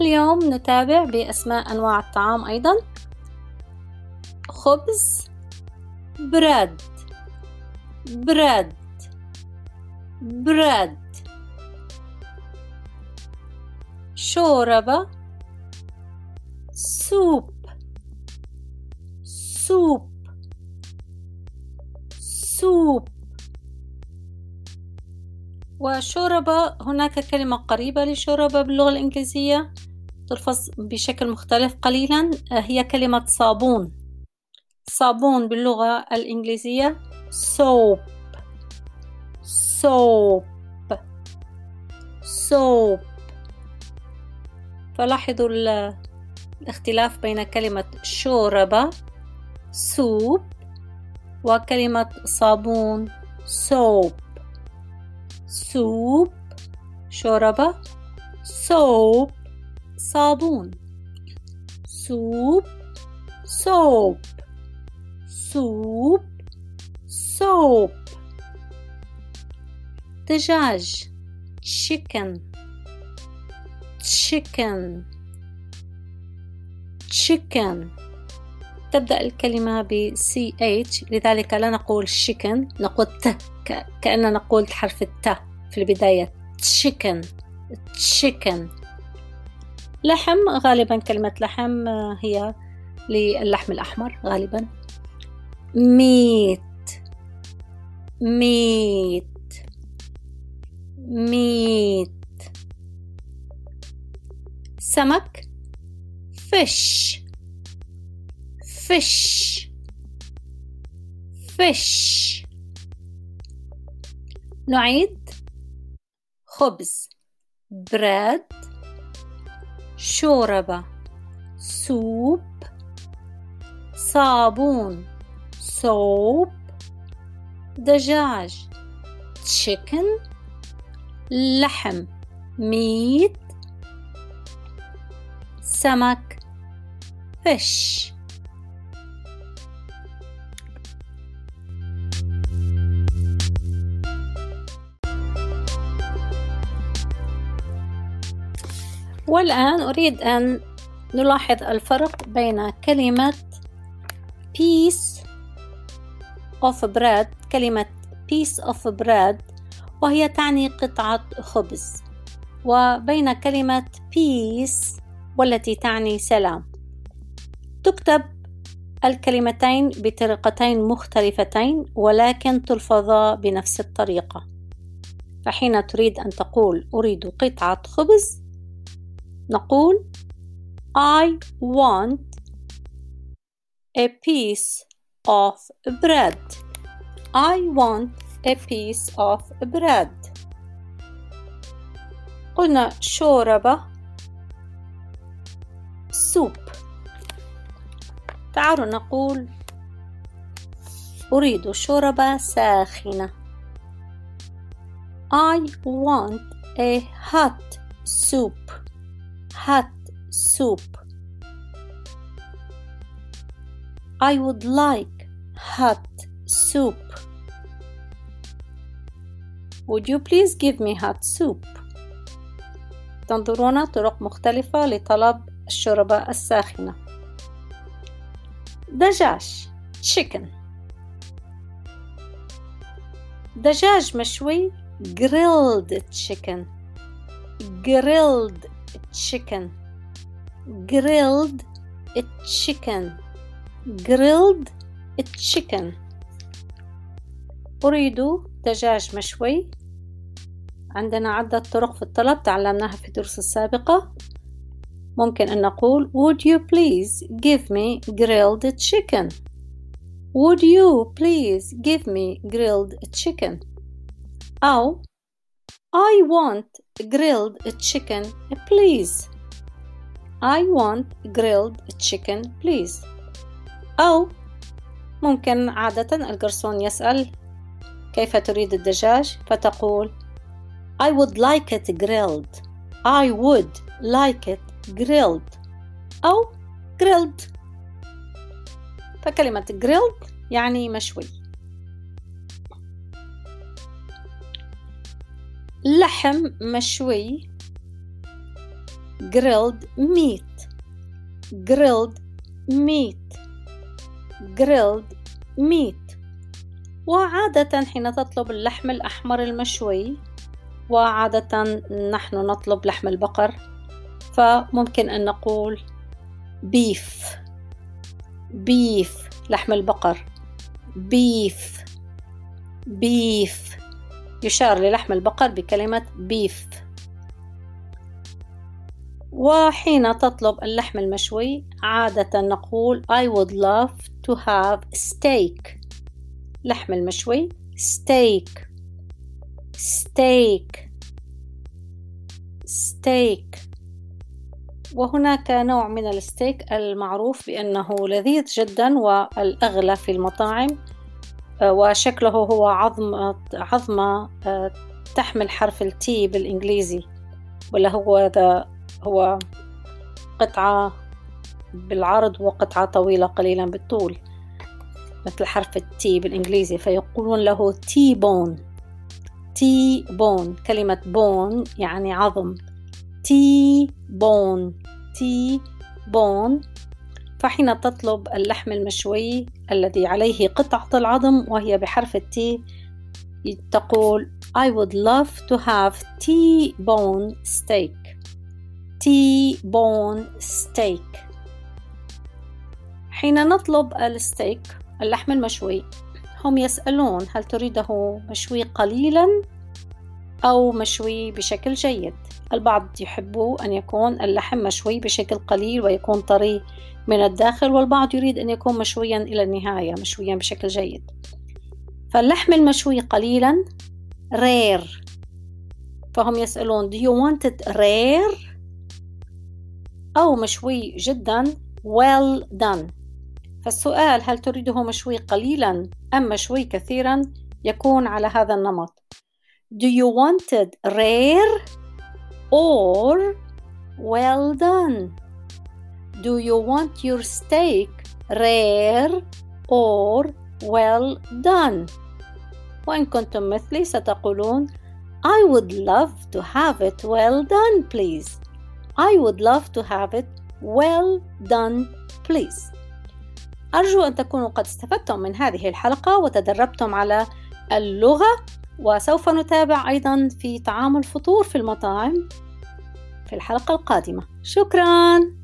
اليوم نتابع بأسماء أنواع الطعام أيضا. خبز براد براد براد. شوربة سوب سوب سوب. وشوربة هناك كلمة قريبة لشوربة باللغة الإنجليزية. تلفظ بشكل مختلف قليلا هي كلمة صابون. صابون باللغة الإنجليزية soap. soap. soap. فلاحظوا الاختلاف بين كلمة شوربة soup وكلمة صابون soap. soup شوربة soap. صابون. سوب سوب سوب سوب دجاج. chicken. chicken. chicken. تبدأ الكلمة ب CH لذلك لا نقول chicken نقول ت كأننا نقول حرف الت في البداية. chicken. chicken. لحم غالبا كلمة لحم هي للحم الأحمر غالبا. meat meat meat سمك. fish fish fish نعيد. خبز. براد شوربة سوب صابون soap دجاج chicken لحم meat سمك fish. والآن أريد أن نلاحظ الفرق بين كلمة piece of bread كلمة piece of bread وهي تعني قطعة خبز. وبين كلمة peace والتي تعني سلام. تكتب الكلمتين بطريقتين مختلفتين ولكن تلفظا بنفس الطريقة. فحين تريد أن تقول أريد قطعة خبز نقول I want a piece of bread I want a piece of bread قلنا شوربة سوب تعالوا نقول أريد شوربة ساخنة I want a hot soup hot soup I would like hot soup. Would you please give me hot soup? تنظرون طرق مختلفة لطلب الشوربة الساخنة. دجاج chicken دجاج مشوي grilled chicken grilled chicken grilled chicken grilled chicken أريد دجاج مشوي عندنا عدة طرق في الطلب تعلمناها في الدروس السابقة ممكن أن نقول Would you please give me grilled chicken Would you please give me grilled chicken أو I want grilled chicken please I want grilled chicken please أو ممكن عادة الجرسون يسأل كيف تريد الدجاج فتقول I would like it grilled I would like it grilled أو grilled فكلمة grilled يعني مشوي لحم مشوي grilled meat. Grilled meat. Grilled meat. وعادة حين تطلب اللحم الأحمر المشوي وعادة نحن نطلب لحم البقر فممكن أن نقول beef. Beef. لحم البقر. Beef. Beef. يشار للحم البقر بكلمة beef. وحين تطلب اللحم المشوي عادة نقول I would love to have steak. لحم المشوي steak. steak. steak. وهناك نوع من الستيك المعروف بأنه لذيذ جدا والأغلى في المطاعم. وشكله هو عظم عظمة آه، تحمل حرف التي بالإنجليزي ولا هو ذا هو قطعة بالعرض وقطعة طويلة قليلا بالطول مثل حرف ال T بالإنجليزي. فيقولون له T-bone T-bone كلمة bone يعني عظم. T-bone T-bone فحين تطلب اللحم المشوي الذي عليه قطعة العظم وهي بحرف ال T تقول I would love to have T-bone steak. T-bone steak. حين نطلب الستيك اللحم المشوي هم يسألون هل تريده مشوي قليلا؟ أو مشوي بشكل جيد. البعض يحب أن يكون اللحم مشوي بشكل قليل ويكون طري من الداخل والبعض يريد أن يكون مشويا إلى النهاية مشويا بشكل جيد. فاللحم المشوي قليلا rare. فهم يسألون do you want it rare? أو مشوي جدا well done. فالسؤال هل تريده مشوي قليلا أم مشوي كثيرا؟ يكون على هذا النمط. Do you want it rare or well done? Do you want your steak rare or well done? وإن كنتم مثلي ستقولون I would love to have it well done please. I would love to have it well done please. أرجو أن تكونوا قد استفدتم من هذه الحلقة وتدربتم على اللغة وسوف نتابع أيضا في طعام الفطور في المطاعم في الحلقة القادمة. شكراً.